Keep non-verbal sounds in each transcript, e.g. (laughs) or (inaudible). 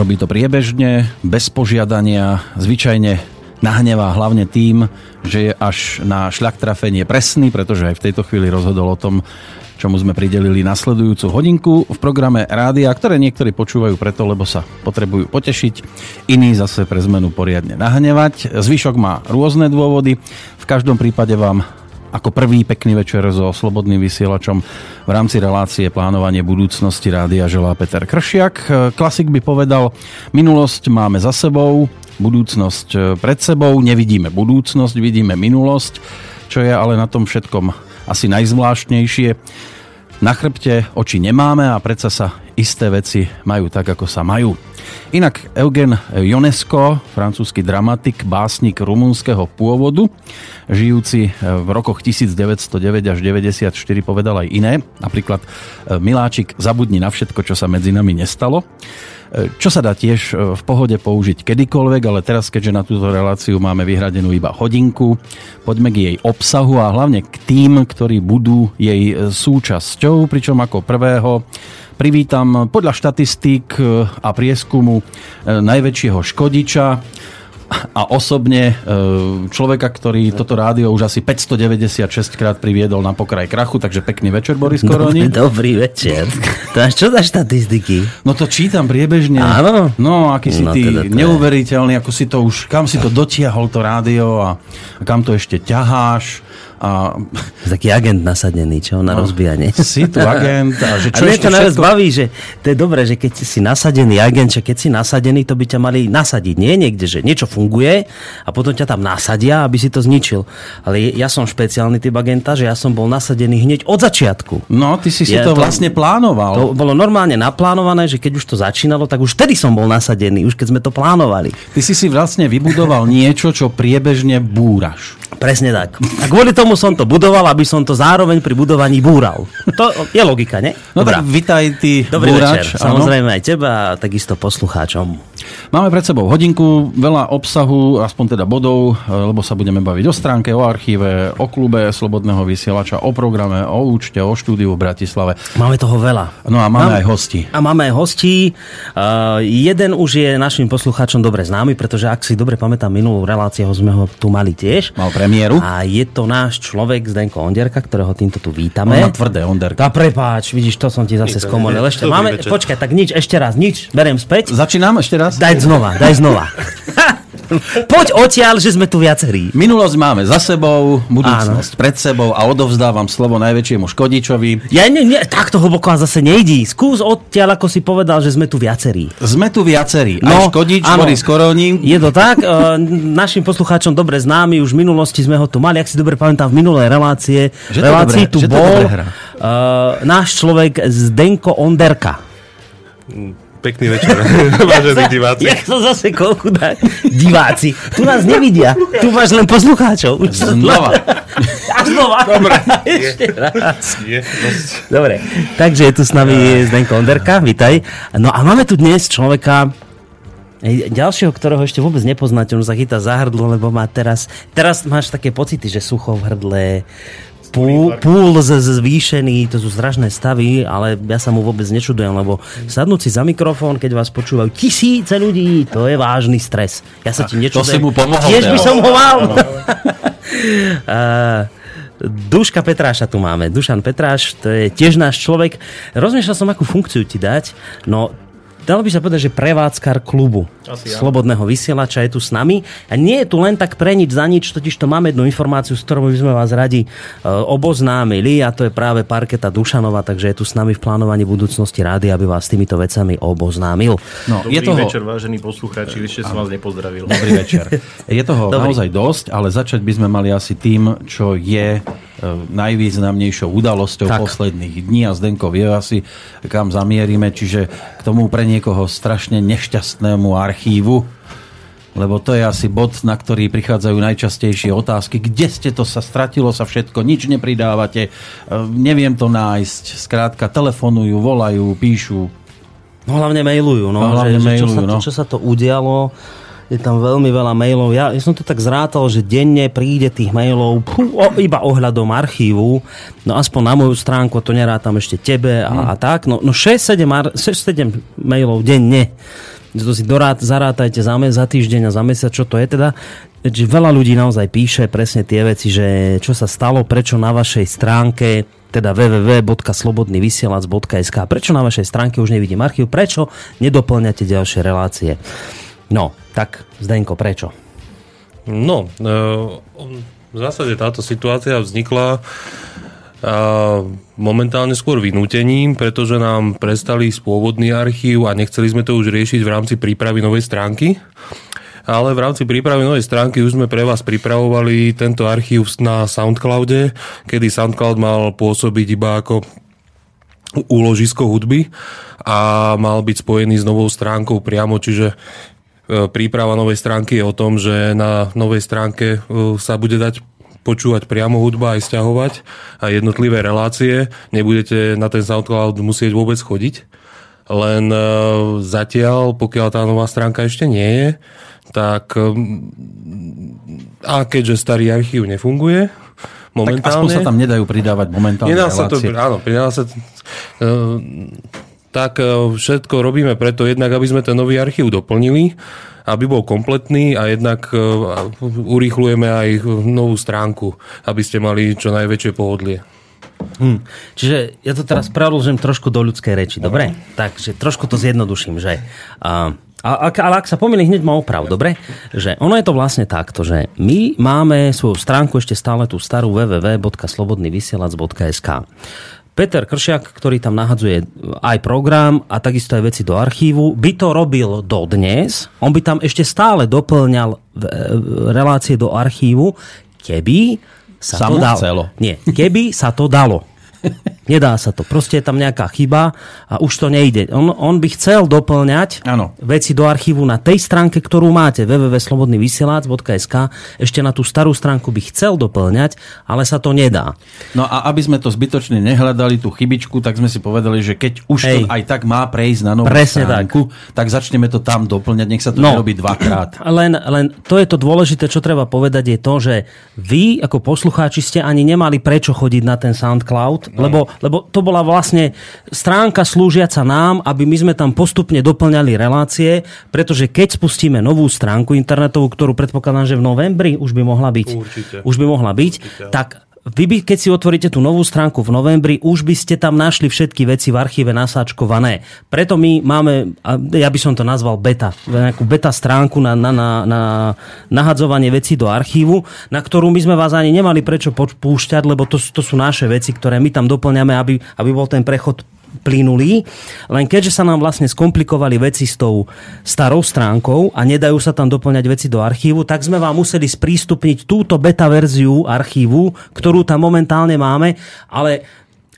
Robí to priebežne, bez požiadania, zvyčajne nahnevá hlavne tým, že je až na šľak trafenie presný, pretože aj v tejto chvíli rozhodol o tom, čomu sme pridelili nasledujúcu hodinku v programe rádia, ktoré niektorí počúvajú preto, lebo sa potrebujú potešiť, iní zase pre zmenu poriadne nahnevať. Zvyšok má rôzne dôvody. V každom prípade vám ako prvý pekný večer so Slobodným vysielačom v rámci relácie plánovanie budúcnosti rádia želá Peter Kršiak. Klasik by povedal, minulosť máme za sebou, budúcnosť pred sebou, nevidíme budúcnosť, vidíme minulosť, čo je ale na tom všetkom asi najzvláštnejšie. Na chrbte oči nemáme a predsa sa isté veci majú tak, ako sa majú. Inak Eugen Ionesco, francúzsky dramatik, básnik rumunského pôvodu, žijúci v rokoch 1909 až 94 povedal aj iné. Napríklad Miláčik, zabudni na všetko, čo sa medzi nami nestalo čo sa dá tiež e, v pohode použiť kedykoľvek, ale teraz, keďže na túto reláciu máme vyhradenú iba hodinku, poďme k jej obsahu a hlavne k tým, ktorí budú jej e, súčasťou, pričom ako prvého privítam podľa štatistík e, a prieskumu najväčšieho škodiča, a osobne e, človeka, ktorý toto rádio už asi 596 krát priviedol na pokraj krachu, takže pekný večer, Boris Koroni. Dobrý, dobrý večer. To až čo za štatistiky? No to čítam priebežne. Áno? No, aký si No, ty teda neuveriteľný, ako si to už, kam si to dotiahol to rádio a, a kam to ešte ťaháš. A (laughs) Taký agent nasadený, čo? Na rozbijanie. si tu agent a že (laughs) A čo ešte to najviac všetko... baví, že to je dobré, že keď si nasadený agent, že keď si nasadený, to by ťa mali nasadiť. Nie niekde, že niečo funguje a potom ťa tam nasadia, aby si to zničil. Ale ja som špeciálny typ agenta, že ja som bol nasadený hneď od začiatku. No, ty si si Ja to, to- vlastne plánoval. To bolo normálne naplánované, že keď už to začínalo, tak už vtedy som bol nasadený, už keď sme to plánovali. Ty si si vlastne vybudoval niečo, čo priebežne búraš. Presne tak. A kvôli tomu som to budoval, aby som to zároveň pri budovaní búral. To je logika, ne? No tak vitaj ty, Dobrý búrač. večer. áno. Samozrejme aj teba a takisto poslucháčom. Máme pred sebou hodinku, veľa obsahu, aspoň teda bodov, e, lebo sa budeme baviť o stránke, o archíve, o klube Slobodného vysielača, o programe, o účte, o štúdiu v Bratislave. Máme toho veľa. No a máme Mám- aj hosti. A máme aj hostí. Uh, jeden už je našim poslucháčom dobre známy, pretože ak si dobre pamätám minulú reláciu, sme ho tu mali tiež. Mal premiéru. A je to náš človek Zdenko Onderka, ktorého týmto tu On vítame. má tvrdé onderky. Tá prepáč, vidíš, to som ti zase skomolil. Ešte máme, počkaj, tak nič, ešte raz, nič, beriem späť. Začínam ešte raz? Daj znova, daj znova. Poď odtiaľ, že sme tu viacerí. Minulosť máme za sebou, budúcnosť pred sebou a odovzdávam slovo najväčšiemu škodičovi. Ja ne, ne, takto hlboko zase nejdí. Skús odtiaľ, ako si povedal, že sme tu viacerí. Sme tu viacerí. No, aj škodič, áno. Boris Koronín. Je to tak, e, našim poslucháčom dobre známy, už v minulosti sme ho tu mali, ak si dobre pamätám, v minulej relácie, Že relácii dobre- tu že bol e, náš človek Zdenko Onderka. Pekný večer, (laughs) vážení diváci. Jak to zase koľko dá? Diváci. Tu nás nevidia. Tu máš len poslucháčov. Znova. (laughs) A znova. Dobre. (laughs) Ešte raz. Je. Dobre, takže je tu s nami Zdenko Onderka, vitaj. No a máme tu dnes človeka, ďalšieho, ktorého ešte vôbec nepoznáte, on sa chytá za hrdlo, lebo má teraz, teraz máš také pocity, že sucho v hrdle, púl, zvýšený, to sú strašné stavy, ale ja sa mu vôbec nečudujem, lebo sadnúť si za mikrofón, keď vás počúvajú tisíce ľudí, to je vážny stres. Ja sa ti nečudujem. si mu pomohol Tiež by som ho mal. (laughs) Duška Petráša tu máme. Dušan Petráš, to je tiež náš človek. Rozmýšľal som, akú funkciu ti dať. No, dalo by sa povedať, že prevádzkar klubu. Asi áno. Slobodného vysielača je tu s nami. A nie je tu len tak pre nič za nič, totiž to máme jednu informáciu, s ktorou by sme vás radi e, oboznámili a to je práve parketa Dušanova, takže je tu s nami v plánovaní budúcnosti rády, aby vás s týmito vecami oboznámil. No, Dobrý je toho... večer, vážení poslucháči, ešte som vás nepozdravil. Dobrý večer. (laughs) Je toho Dobrý. naozaj dosť, ale začať by sme mali asi tým, čo je e, najvýznamnejšou udalosťou Tak. posledných dní a Zdenko vie asi, kam zamierime, čiže k tomu pre niekoho strašne nešťastnému archívu, lebo to je asi bod, na ktorý prichádzajú najčastejšie otázky. Kde ste to sa stratilo sa všetko, nič nepridávate, e, neviem to nájsť. Skrátka, telefonujú, volajú, píšu. No hlavne mailujú, no, No, hlavne že, že čo, mailujú, sa to, no. čo sa to udialo, je tam veľmi veľa mailov. Ja, ja som to tak zrátal, že denne príde tých mailov pú, o, iba ohľadom archívu, no aspoň na moju stránku, to nerátam ešte tebe a, a tak, no, no 6-7 ar- 6-7 mailov denne. To si dorát, zarátajte za, me- za týždeň a za mesiac, čo to je teda. Že veľa ľudí naozaj píše presne tie veci, že čo sa stalo, prečo na vašej stránke teda www.slobodnyvysielac.sk prečo na vašej stránke už nevidím archív, prečo nedoplňate ďalšie relácie. No, tak Zdenko, prečo? No, e, v zásade táto situácia vznikla a momentálne skôr vynútením, pretože nám prestali spôvodný archív a nechceli sme to už riešiť v rámci prípravy novej stránky. Ale v rámci prípravy novej stránky už sme pre vás pripravovali tento archív na Soundcloude, kedy Soundcloud mal pôsobiť iba ako úložisko hudby a mal byť spojený s novou stránkou priamo, čiže e, príprava novej stránky je o tom, že na novej stránke e, sa bude dať počúvať priamo hudba aj stiahovať a jednotlivé relácie. Nebudete na ten SoundCloud musieť vôbec chodiť. Len e, zatiaľ, pokiaľ tá nová stránka ešte nie je, tak e, a keďže starý archív nefunguje, momentálne... Tak aspoň sa tam nedajú pridávať momentálne Nedá sa to, relácie. áno, pridáva sa... Uh, tak uh, všetko robíme preto jednak, aby sme ten nový archív doplnili, aby bol kompletný a jednak uh, urýchlujeme aj novú stránku, aby ste mali čo najväčšie pohodlie. Hm. Čiže ja to teraz predlžím trošku do ľudskej reči, dobre? Takže trošku to zjednoduším, že... Uh, a, ale ak sa pomýlim, hneď ma oprav, dobre? Že ono je to vlastne takto, že my máme svoju stránku ešte stále tú starú www.slobodnyvysielac.sk Peter Kršiak, ktorý tam nahadzuje aj program a takisto aj veci do archívu, by to robil dodnes. On by tam ešte stále doplňal v- e, relácie do archívu, keby sa Sa to dalo. chcelo. Nie, keby sa to dalo. (laughs) Nedá sa to. Proste je tam nejaká chyba a už to nejde. On, on by chcel doplňať Áno. veci do archívu na tej stránke, ktorú máte www.slobodnyvysielac.sk ešte na tú starú stránku by chcel doplňať, ale sa to nedá. No a aby sme to zbytočne nehľadali, tú chybičku, tak sme si povedali, že keď už Hej. to aj tak má prejsť na novú Presne stránku, tak. začneme to tam doplňať, nech sa to No. nerobí dvakrát. (clears throat) Len, len to je to dôležité, čo treba povedať, je to, že vy ako poslucháči ste ani nemali prečo chodiť na ten SoundCloud, No. lebo, lebo to bola vlastne stránka slúžiaca nám, aby my sme tam postupne doplňali relácie, pretože keď spustíme novú stránku internetovú, ktorú predpokladám, že v novembri už by mohla byť, Určite. už by mohla byť, tak vy by, keď si otvoríte tú novú stránku v novembri, už by ste tam našli všetky veci v archíve nasáčkované. Preto my máme, ja by som to nazval beta, nejakú beta stránku na, na, na, na nahadzovanie vecí do archívu, na ktorú my sme vás ani nemali prečo púšťať, lebo to, to sú naše veci, ktoré my tam doplňame, aby, aby bol ten prechod plynulý, len keďže sa nám vlastne skomplikovali veci s tou starou stránkou a nedajú sa tam doplňať veci do archívu, tak sme vám museli sprístupniť túto beta verziu archívu, ktorú tam momentálne máme, ale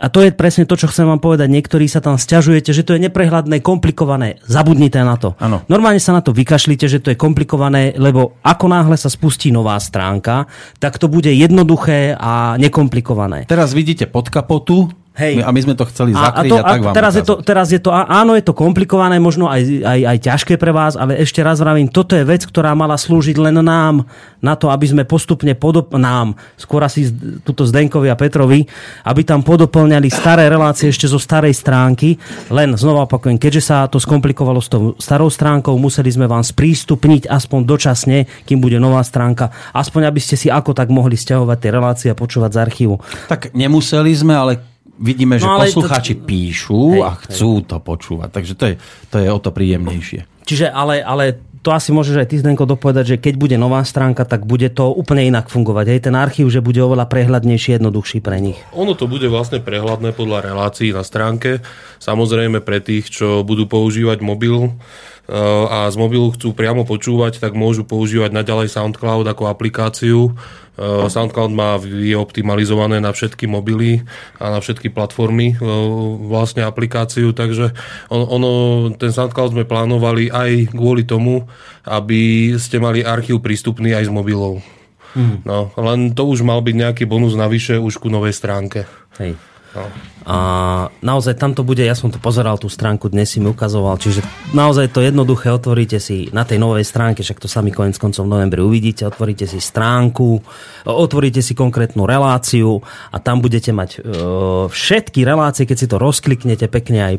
a to je presne to, čo chcem vám povedať. Niektorí sa tam stiažujete, že to je neprehľadné, komplikované. Zabudnite na to. Áno. Normálne sa na to vykašlite, že to je komplikované, lebo ako náhle sa spustí nová stránka, tak to bude jednoduché a nekomplikované. Teraz vidíte pod kapotu Hej. a my sme to chceli A, a, zakryť to, a, tak vám teraz, je to, teraz je to, áno, je to komplikované, možno aj, aj, aj ťažké pre vás, ale ešte raz vravím, toto je vec, ktorá mala slúžiť len nám, na to, aby sme postupne podop- nám, skôr asi tuto Zdenkovi a Petrovi, aby tam podoplňali staré relácie ešte zo starej stránky, len znova opakujem, keďže sa to skomplikovalo s tou starou stránkou, museli sme vám sprístupniť aspoň dočasne, kým bude nová stránka, aspoň aby ste si ako tak mohli stiahovať tie relácie a počúvať z archívu. Tak nemuseli sme, ale vidíme, že No, poslucháči to- píšu Hej, a chcú to počúvať. Takže to je, to je o to príjemnejšie. Čiže ale, ale to asi môžeš aj ty, Zdenko, dopovedať, že keď bude nová stránka, tak bude to úplne inak fungovať. Hej, ten archív, že bude oveľa prehľadnejší, jednoduchší pre nich. Ono to bude vlastne prehľadné podľa relácií na stránke. Samozrejme pre tých, čo budú používať mobil a z mobilu chcú priamo počúvať, tak môžu používať naďalej SoundCloud ako aplikáciu. E, SoundCloud má je optimalizované na všetky mobily a na všetky platformy e, vlastne aplikáciu, takže on, ono, ten SoundCloud sme plánovali aj kvôli tomu, aby ste mali archív prístupný aj z mobilov. No, len to už mal byť nejaký bonus navyše už ku novej stránke. Hej. A naozaj tam to bude, ja som to pozeral tú stránku, dnes si mi ukazoval, čiže naozaj to jednoduché, otvoríte si na tej novej stránke, však to sami konec koncov v novembri uvidíte, otvoríte si stránku, otvoríte si konkrétnu reláciu a tam budete mať e, všetky relácie, keď si to rozkliknete pekne aj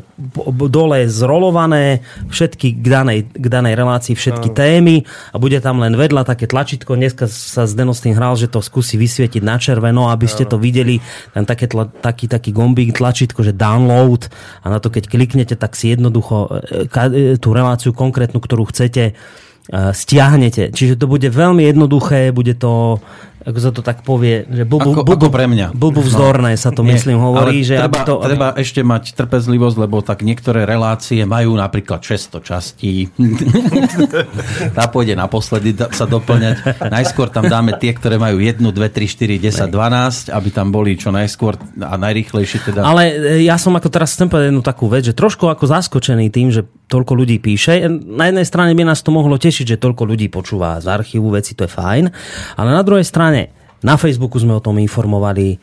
dole zrolované, všetky k danej, k danej relácii, všetky Áno. témy a bude tam len vedľa také tlačítko, dneska sa s tým hral, že to skúsi vysvietiť na červeno, aby ste to videli, tam také tla, taký, taký gombík tlačítko, že download a na to keď kliknete, tak si jednoducho e, e, tú reláciu konkrétnu, ktorú chcete, e, stiahnete. Čiže to bude veľmi jednoduché, bude to ako sa to tak povie, že blbu, ako, blbu, ako pre mňa. Blbu vzdorné no. sa to Nie, myslím hovorí. Ale že treba, to, treba aby... ešte mať trpezlivosť, lebo tak niektoré relácie majú napríklad 600 častí. (laughs) Tá pôjde naposledy sa doplňať. Najskôr tam dáme tie, ktoré majú 1, 2, 3, 4, 10, 12, aby tam boli čo najskôr a najrýchlejšie teda. Ale e, ja som ako teraz chcem povedať jednu takú vec, že trošku ako zaskočený tým, že toľko ľudí píše. Na jednej strane by nás to mohlo tešiť, že toľko ľudí počúva z archívu veci, to je fajn. Ale na druhej strane na Facebooku sme o tom informovali,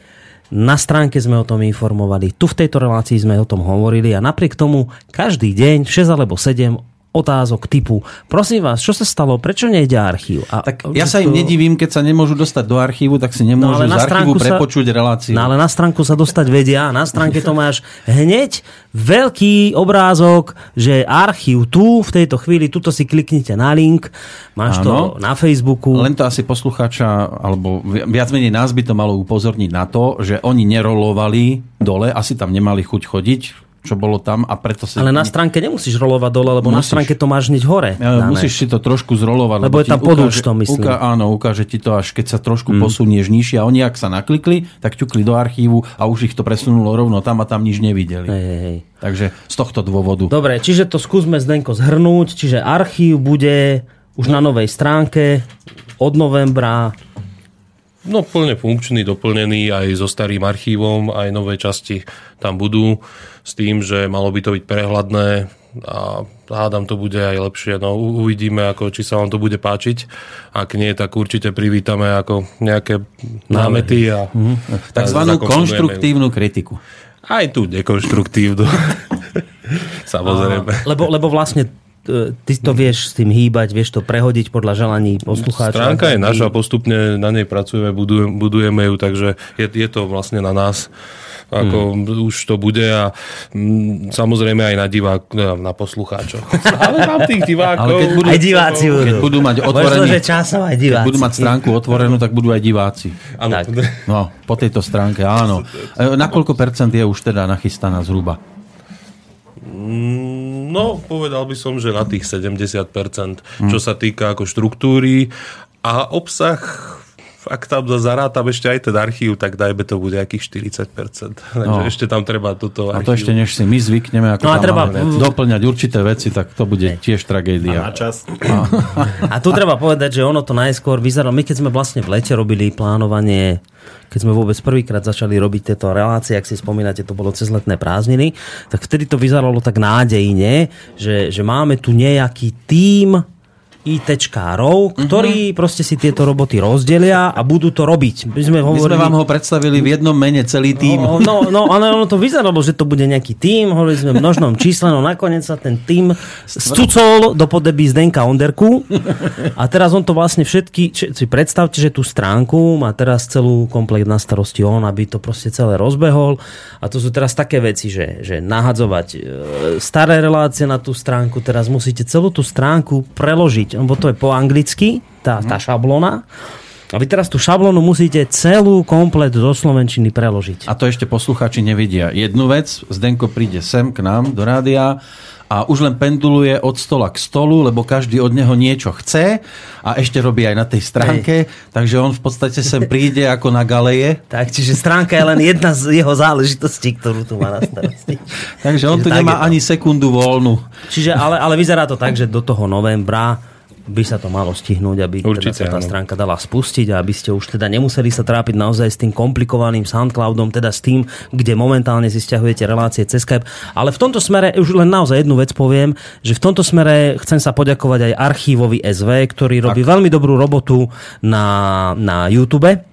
na stránke sme o tom informovali, tu v tejto relácii sme o tom hovorili a napriek tomu každý deň 6 alebo 7 otázok typu, prosím vás, čo sa stalo, prečo nejde archív? A tak ja sa im nedivím, keď sa nemôžu dostať do archívu, tak si nemôžu no, z archívu prepočuť sa, reláciu. No ale na stránku sa dostať vedia, na stránke to máš hneď veľký obrázok, že archív tu, v tejto chvíli, tuto si kliknite na link, máš ano, to na Facebooku. Len to asi poslucháča, alebo viac menej nás by to malo upozorniť na to, že oni nerolovali dole, asi tam nemali chuť chodiť, čo bolo tam a preto si... Ale na stránke nemusíš rolovať dole, lebo musíš. na stránke to máš hneď hore. Ja, musíš si to trošku zrolovať. Lebo, lebo je tam podúčto, myslím. Uká, áno, ukáže ti to až keď sa trošku mm. posunieš nižšie a oni ak sa naklikli, tak ťukli do archívu a už ich to presunulo rovno tam a tam nič nevideli. Hej, hej. Takže z tohto dôvodu. Dobre, čiže to skúsme Zdenko zhrnúť. Čiže archív bude už no. na novej stránke od novembra No plne funkčný, doplnený aj so starým archívom, aj nové časti tam budú s tým, že malo by to byť prehľadné a hádam to bude aj lepšie. No uvidíme, ako, či sa vám to bude páčiť. Ak nie, tak určite privítame ako nejaké námety a... Mm-hmm. Takzvanú konštruktívnu kritiku. Aj tu dekonštruktívnu. (laughs) Samozrejme. A, lebo, lebo vlastne ty to vieš s tým hýbať, vieš to prehodiť podľa želaní poslucháča. Stránka je naša, postupne na nej pracujeme, budujeme, budujeme ju, takže je, je to vlastne na nás ako hmm. už to bude a m, mm, samozrejme aj na divák, na poslucháčov. (laughs) Ale mám tých divákov. Ale keď budú, aj diváci budú. Keď budú mať otvorený, časom aj diváci. Keď budú mať stránku otvorenú, tak budú aj diváci. Áno. No, po tejto stránke, áno. (laughs) E, na koľko percent je už teda nachystaná zhruba? Mm, no, povedal by som, že na tých 70%, mm. čo sa týka ako štruktúry a obsah ak tam zarátam ešte aj ten archív, tak dajme to bude nejakých 40%. (laughs) Takže no. ešte tam treba toto archív. A to ešte než si my zvykneme, ako no a treba doplňať určité veci, tak to bude tiež tragédia. A na čas. A. a tu treba povedať, že ono to najskôr vyzeralo, my keď sme vlastne v lete robili plánovanie keď sme vôbec prvýkrát začali robiť tieto relácie, ak si spomínate, to bolo cez letné prázdniny, tak vtedy to vyzeralo tak nádejne, že, že máme tu nejaký tím ITčkárov, ktorí uh-huh. proste si tieto roboty rozdelia a budú to robiť. My sme, hovorili... My sme vám ho predstavili v jednom mene celý tým. No, no, no (laughs) ale ono to vyzeralo, že to bude nejaký tým, hovorili sme v množnom čísle, no nakoniec sa ten tým scucol do podoby Zdenka Onderku a teraz on to vlastne všetky, si predstavte, že tú stránku má teraz celú komplet na starosti on, aby to proste celé rozbehol a to sú teraz také veci, že, že nahadzovať e, staré relácie na tú stránku, teraz musíte celú tú stránku preložiť lebo to je po anglicky, tá, tá mhm. šablona. A vy teraz tú šablonu musíte celú komplet do Slovenčiny preložiť. A to ešte posluchači nevidia. Jednu vec, Zdenko príde sem k nám do rádia a už len penduluje od stola k stolu, lebo každý od neho niečo chce a ešte robí aj na tej stránke, Hej. takže on v podstate sem príde ako na galeje. Tak, čiže stránka je len jedna z jeho záležitostí, ktorú tu má na starosti. (laughs) takže on čiže tu nemá ani sekundu voľnú. Čiže, ale, ale vyzerá to tak, že do toho novembra by sa to malo stihnúť, aby Určite, teda sa tá áno. stránka dala spustiť a aby ste už teda nemuseli sa trápiť naozaj s tým komplikovaným Soundcloudom, teda s tým, kde momentálne si stiahujete relácie cez Skype. Ale v tomto smere, už len naozaj jednu vec poviem, že v tomto smere chcem sa poďakovať aj archívovi SV, ktorý robí tak. veľmi dobrú robotu na, na YouTube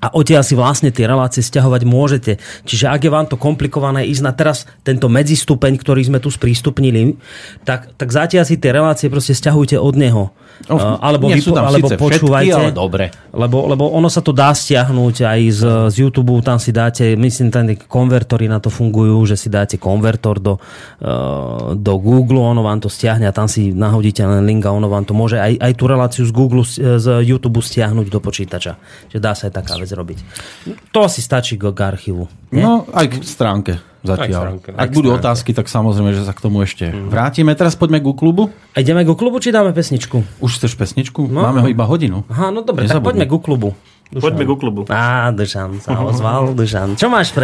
a odtiaľ si vlastne tie relácie stiahovať môžete. Čiže ak je vám to komplikované ísť na teraz tento medzistupeň, ktorý sme tu sprístupnili, tak, tak zatiaľ si tie relácie proste stiahujte od neho. Uh, alebo nie vypo, tam alebo počúvajte. všetky, ale dobre. Lebo, lebo ono sa to dá stiahnuť aj z, z YouTube, tam si dáte, myslím, tam konvertory na to fungujú, že si dáte konvertor do, uh, do Google, ono vám to stiahne a tam si nahodíte len link a ono vám to môže aj, aj tú reláciu z Google, z YouTube stiahnuť do počítača. Že dá sa aj taká vec robiť. To asi stačí k, k archívu. Nie? No, aj k stránke zatiaľ. stránke, Ak budú stránke. otázky, tak samozrejme, že sa k tomu ešte vrátime. Teraz poďme ku klubu. A ideme ku klubu, či dáme pesničku? Už chceš pesničku? No. Máme ho iba hodinu. Aha, no dobre, tak poďme ku klubu. Poďme ku klubu. Á, Dušan sa ozval, Dušan. Čo máš pre